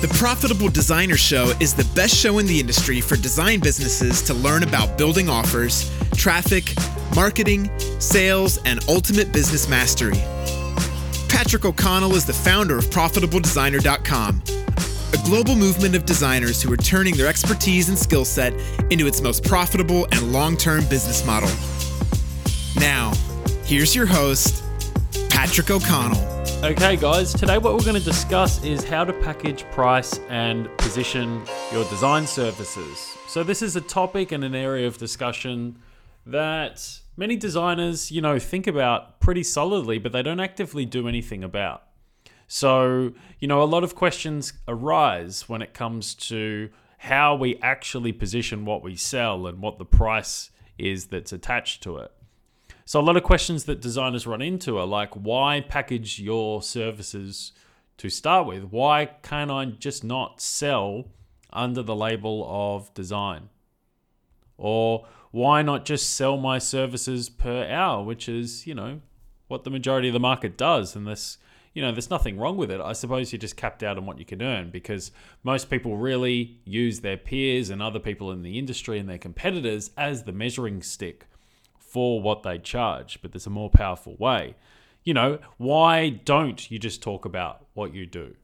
The Profitable Designer Show is the best show in the industry for design businesses to learn about building offers, traffic, marketing, sales, and ultimate business mastery. Patrick O'Connell is the founder of ProfitableDesigner.com, a global movement of designers who are turning their expertise and skill set into its most profitable and long term business model. Now, here's your host, Patrick O'Connell. Okay, guys, today what we're going to discuss is how to package, price, and position your design services. So, this is a topic and an area of discussion that many designers, you know, think about pretty solidly, but they don't actively do anything about. So, you know, a lot of questions arise when it comes to how we actually position what we sell and what the price is that's attached to it. So a lot of questions that designers run into are like, why package your services to start with? Why can't I just not sell under the label of design? Or why not just sell my services per hour, which is, you know, what the majority of the market does? And this, you know, there's nothing wrong with it. I suppose you're just capped out on what you can earn because most people really use their peers and other people in the industry and their competitors as the measuring stick for what they charge, but there's a more powerful way. You know, why don't you just talk about what you do?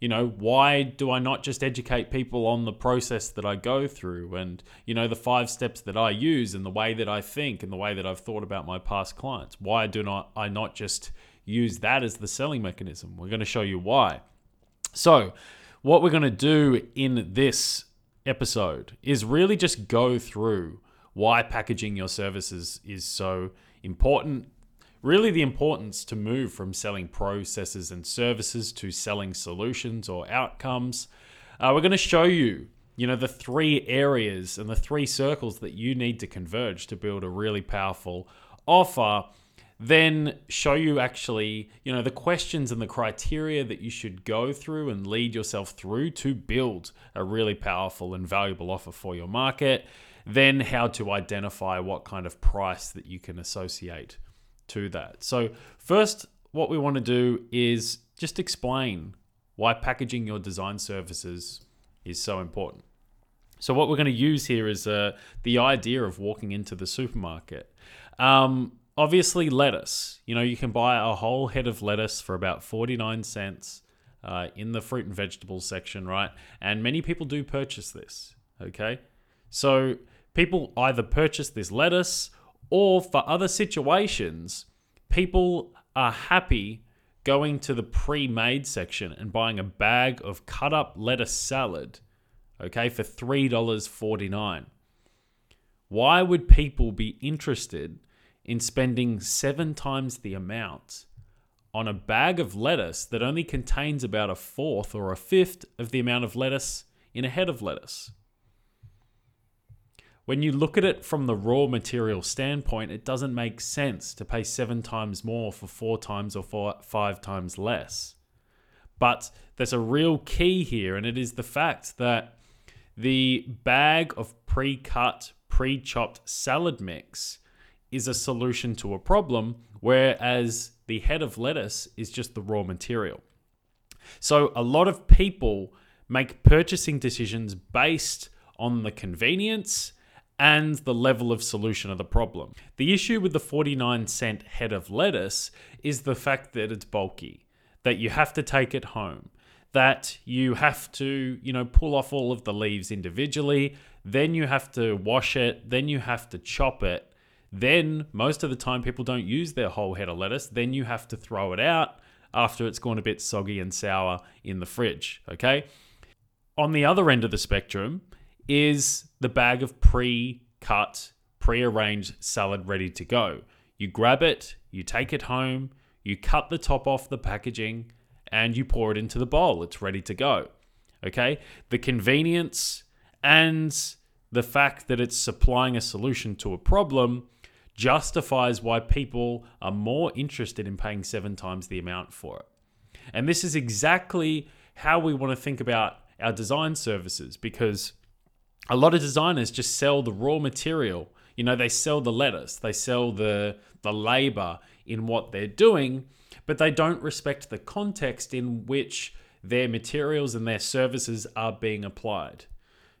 You know, why do I not just educate people on the process that I go through and, you know, the five steps that I use and the way that I think and the way that I've thought about my past clients? Why do not I not just use that as the selling mechanism? We're going to show you why. So, what we're going to do in this episode is really just go through why packaging your services is so important. Really, the importance to move from selling processes and services to selling solutions or outcomes. Uh, we're going to show you, you know, the three areas and the three circles that you need to converge to build a really powerful offer then show you actually, you know, the questions and the criteria that you should go through and lead yourself through to build a really powerful and valuable offer for your market then how to identify what kind of price that you can associate to that. So, first, what we want to do is just explain why packaging your design services is so important. So, what we're going to use here is uh, the idea of walking into the supermarket. Um, obviously, lettuce. You know, you can buy a whole head of lettuce for about 49 cents uh, in the fruit and vegetables section, right? And many people do purchase this, okay? So, people either purchase this lettuce or for other situations, people are happy going to the pre made section and buying a bag of cut up lettuce salad, okay, for $3.49. Why would people be interested in spending seven times the amount on a bag of lettuce that only contains about a fourth or a fifth of the amount of lettuce in a head of lettuce? When you look at it from the raw material standpoint, it doesn't make sense to pay seven times more for four times or four, five times less. But there's a real key here, and it is the fact that the bag of pre cut, pre chopped salad mix is a solution to a problem, whereas the head of lettuce is just the raw material. So a lot of people make purchasing decisions based on the convenience and the level of solution of the problem. The issue with the 49 cent head of lettuce is the fact that it's bulky, that you have to take it home, that you have to, you know, pull off all of the leaves individually, then you have to wash it, then you have to chop it. Then most of the time people don't use their whole head of lettuce, then you have to throw it out after it's gone a bit soggy and sour in the fridge, okay? On the other end of the spectrum, is the bag of pre cut, pre arranged salad ready to go. You grab it, you take it home, you cut the top off the packaging, and you pour it into the bowl. It's ready to go. Okay? The convenience and the fact that it's supplying a solution to a problem justifies why people are more interested in paying seven times the amount for it. And this is exactly how we want to think about our design services because a lot of designers just sell the raw material. You know, they sell the lettuce, they sell the the labor in what they're doing, but they don't respect the context in which their materials and their services are being applied.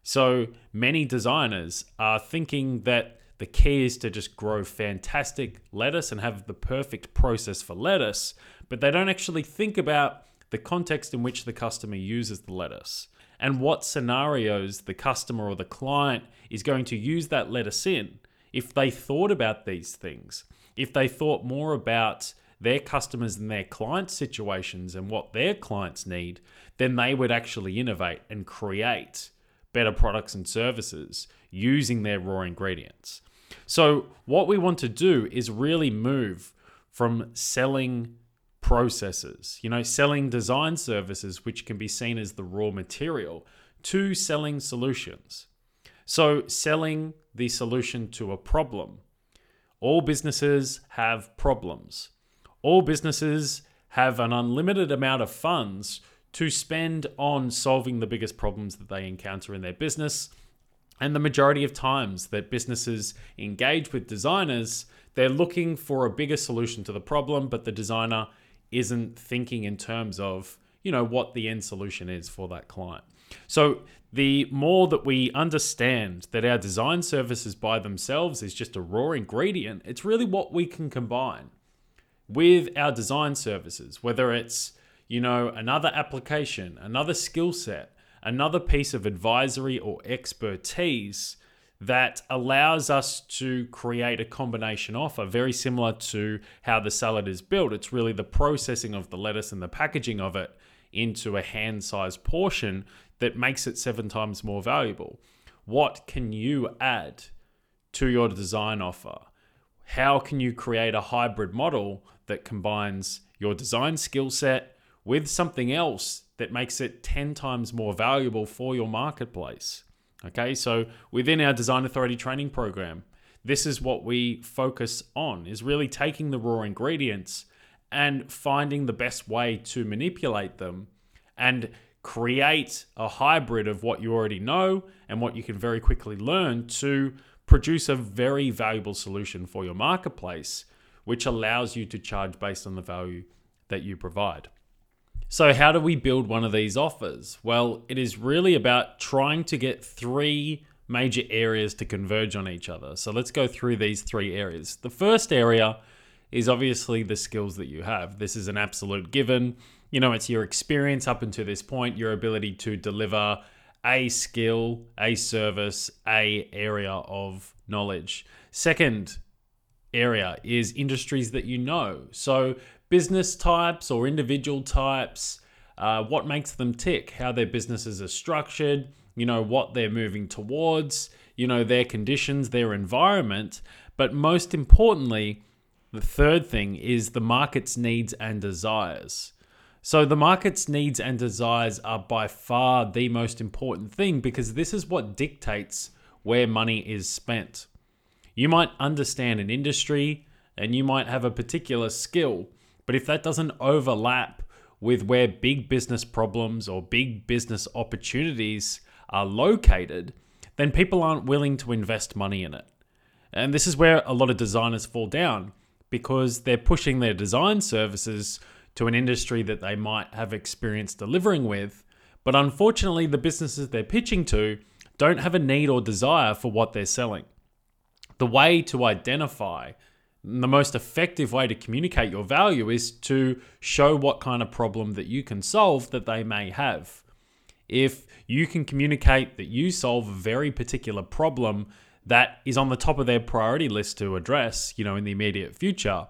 So many designers are thinking that the key is to just grow fantastic lettuce and have the perfect process for lettuce, but they don't actually think about the context in which the customer uses the lettuce and what scenarios the customer or the client is going to use that lettuce in. If they thought about these things, if they thought more about their customers and their client situations and what their clients need, then they would actually innovate and create better products and services using their raw ingredients. So, what we want to do is really move from selling processes, you know, selling design services, which can be seen as the raw material, to selling solutions. So, selling the solution to a problem. All businesses have problems. All businesses have an unlimited amount of funds to spend on solving the biggest problems that they encounter in their business. And the majority of times that businesses engage with designers, they're looking for a bigger solution to the problem, but the designer isn't thinking in terms of, you know, what the end solution is for that client. So the more that we understand that our design services by themselves is just a raw ingredient, it's really what we can combine with our design services, whether it's, you know, another application, another skill set, another piece of advisory or expertise that allows us to create a combination offer very similar to how the salad is built. It's really the processing of the lettuce and the packaging of it into a hand sized portion that makes it seven times more valuable. What can you add to your design offer? How can you create a hybrid model that combines your design skill set with something else that makes it 10 times more valuable for your marketplace? Okay, so within our Design Authority training program, this is what we focus on is really taking the raw ingredients and finding the best way to manipulate them and create a hybrid of what you already know and what you can very quickly learn to produce a very valuable solution for your marketplace, which allows you to charge based on the value that you provide. So, how do we build one of these offers? Well, it is really about trying to get three major areas to converge on each other. So, let's go through these three areas. The first area is obviously the skills that you have. This is an absolute given. You know, it's your experience up until this point, your ability to deliver a skill, a service, a area of knowledge. Second area is industries that you know. So, business types or individual types, uh, what makes them tick, how their businesses are structured, you know, what they're moving towards, you know, their conditions, their environment. But most importantly, the third thing is the market's needs and desires. So, the market's needs and desires are by far the most important thing because this is what dictates where money is spent. You might understand an industry and you might have a particular skill, but if that doesn't overlap with where big business problems or big business opportunities are located, then people aren't willing to invest money in it. And this is where a lot of designers fall down because they're pushing their design services to an industry that they might have experience delivering with. But unfortunately, the businesses they're pitching to don't have a need or desire for what they're selling. The way to identify the most effective way to communicate your value is to show what kind of problem that you can solve that they may have. If you can communicate that you solve a very particular problem that is on the top of their priority list to address, you know, in the immediate future,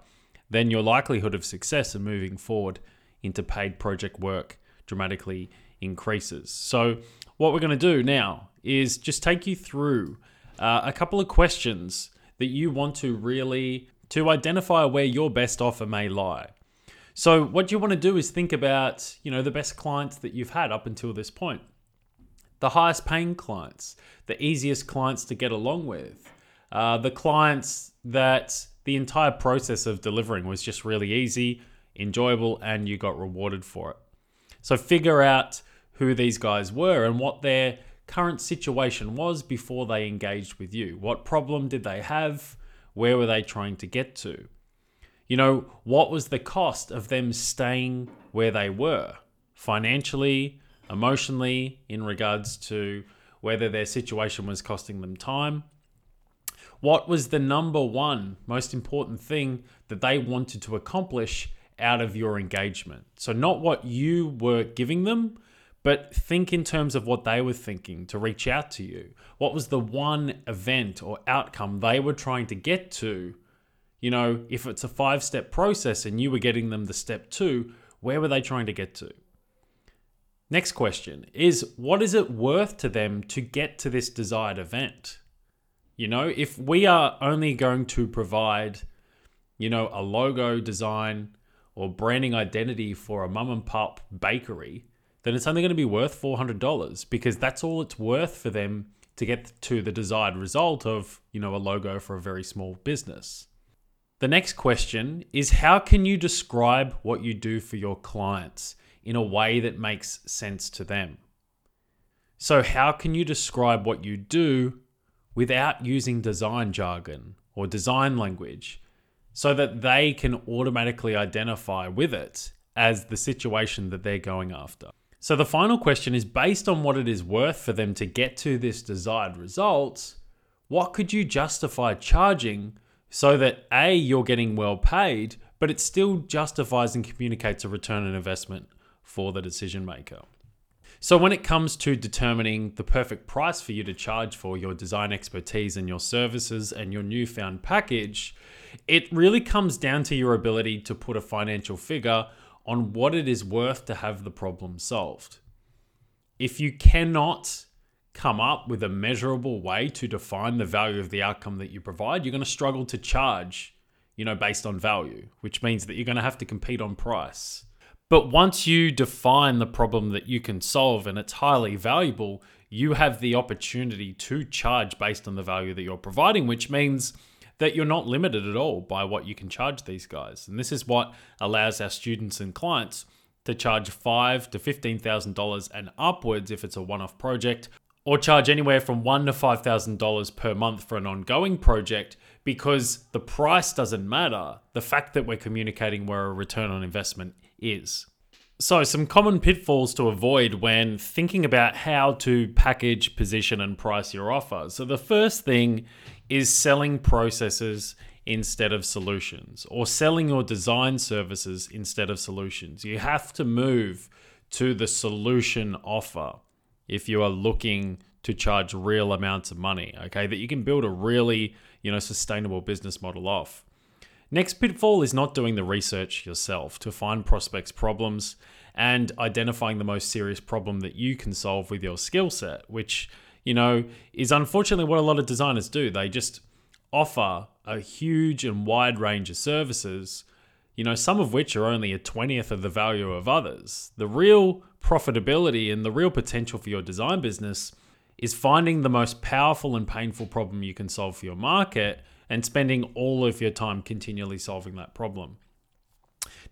then your likelihood of success and moving forward into paid project work dramatically increases. So, what we're going to do now is just take you through uh, a couple of questions that you want to really to identify where your best offer may lie. So what you want to do is think about, you know, the best clients that you've had up until this point. The highest paying clients, the easiest clients to get along with, uh, the clients that the entire process of delivering was just really easy, enjoyable, and you got rewarded for it. So figure out who these guys were and what their current situation was before they engaged with you. What problem did they have? Where were they trying to get to? You know, what was the cost of them staying where they were? financially, emotionally, in regards to whether their situation was costing them time. What was the number one most important thing that they wanted to accomplish out of your engagement? So, not what you were giving them, but think in terms of what they were thinking to reach out to you. What was the one event or outcome they were trying to get to? You know, if it's a five step process and you were getting them the step two, where were they trying to get to? Next question is what is it worth to them to get to this desired event? You know, if we are only going to provide, you know, a logo design or branding identity for a mum and pop bakery, then it's only going to be worth $400 because that's all it's worth for them to get to the desired result of, you know, a logo for a very small business. The next question is how can you describe what you do for your clients in a way that makes sense to them? So, how can you describe what you do without using design jargon or design language so that they can automatically identify with it as the situation that they're going after. So the final question is based on what it is worth for them to get to this desired result, what could you justify charging so that A, you're getting well paid, but it still justifies and communicates a return on investment for the decision maker? So, when it comes to determining the perfect price for you to charge for your design expertise and your services and your newfound package, it really comes down to your ability to put a financial figure on what it is worth to have the problem solved. If you cannot come up with a measurable way to define the value of the outcome that you provide, you're going to struggle to charge, you know, based on value, which means that you're going to have to compete on price. But once you define the problem that you can solve and it's highly valuable, you have the opportunity to charge based on the value that you're providing, which means that you're not limited at all by what you can charge these guys. And this is what allows our students and clients to charge five to fifteen thousand dollars and upwards if it's a one-off project, or charge anywhere from one to five thousand dollars per month for an ongoing project because the price doesn't matter. The fact that we're communicating where a return on investment is. So, some common pitfalls to avoid when thinking about how to package, position, and price your offer. So, the first thing is selling processes instead of solutions, or selling your design services instead of solutions. You have to move to the solution offer if you are looking to charge real amounts of money, okay, that you can build a really, you know, sustainable business model off. Next pitfall is not doing the research yourself to find prospects' problems and identifying the most serious problem that you can solve with your skill set, which, you know, is unfortunately what a lot of designers do. They just offer a huge and wide range of services, you know, some of which are only a 20th of the value of others. The real profitability and the real potential for your design business is finding the most powerful and painful problem you can solve for your market and spending all of your time continually solving that problem.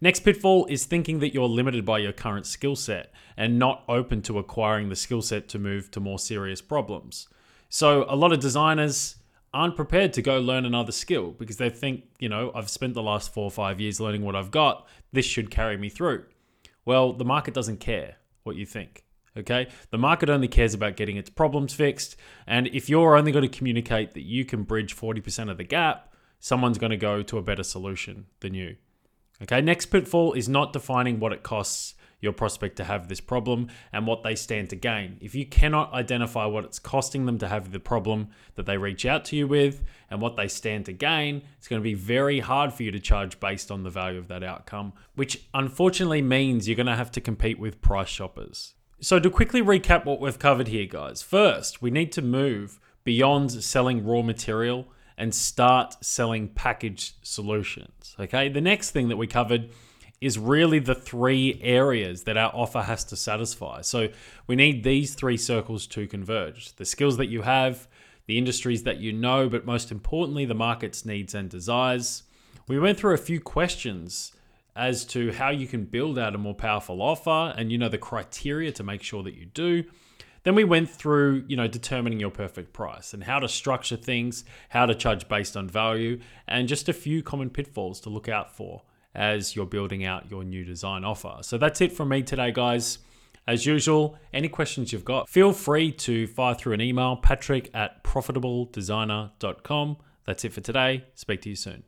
Next pitfall is thinking that you're limited by your current skill set and not open to acquiring the skill set to move to more serious problems. So, a lot of designers aren't prepared to go learn another skill because they think, you know, I've spent the last four or five years learning what I've got. This should carry me through. Well, the market doesn't care what you think. Okay. The market only cares about getting its problems fixed. And if you're only going to communicate that you can bridge 40% of the gap, someone's going to go to a better solution than you. Okay. Next pitfall is not defining what it costs your prospect to have this problem and what they stand to gain. If you cannot identify what it's costing them to have the problem that they reach out to you with and what they stand to gain, it's going to be very hard for you to charge based on the value of that outcome, which unfortunately means you're going to have to compete with price shoppers. So, to quickly recap what we've covered here, guys, first, we need to move beyond selling raw material and start selling packaged solutions. Okay, the next thing that we covered is really the three areas that our offer has to satisfy. So, we need these three circles to converge the skills that you have, the industries that you know, but most importantly, the market's needs and desires. We went through a few questions as to how you can build out a more powerful offer and you know the criteria to make sure that you do. Then we went through, you know, determining your perfect price and how to structure things, how to charge based on value, and just a few common pitfalls to look out for as you're building out your new design offer. So that's it from me today, guys. As usual, any questions you've got, feel free to fire through an email, patrick at profitabledesigner.com. That's it for today. Speak to you soon.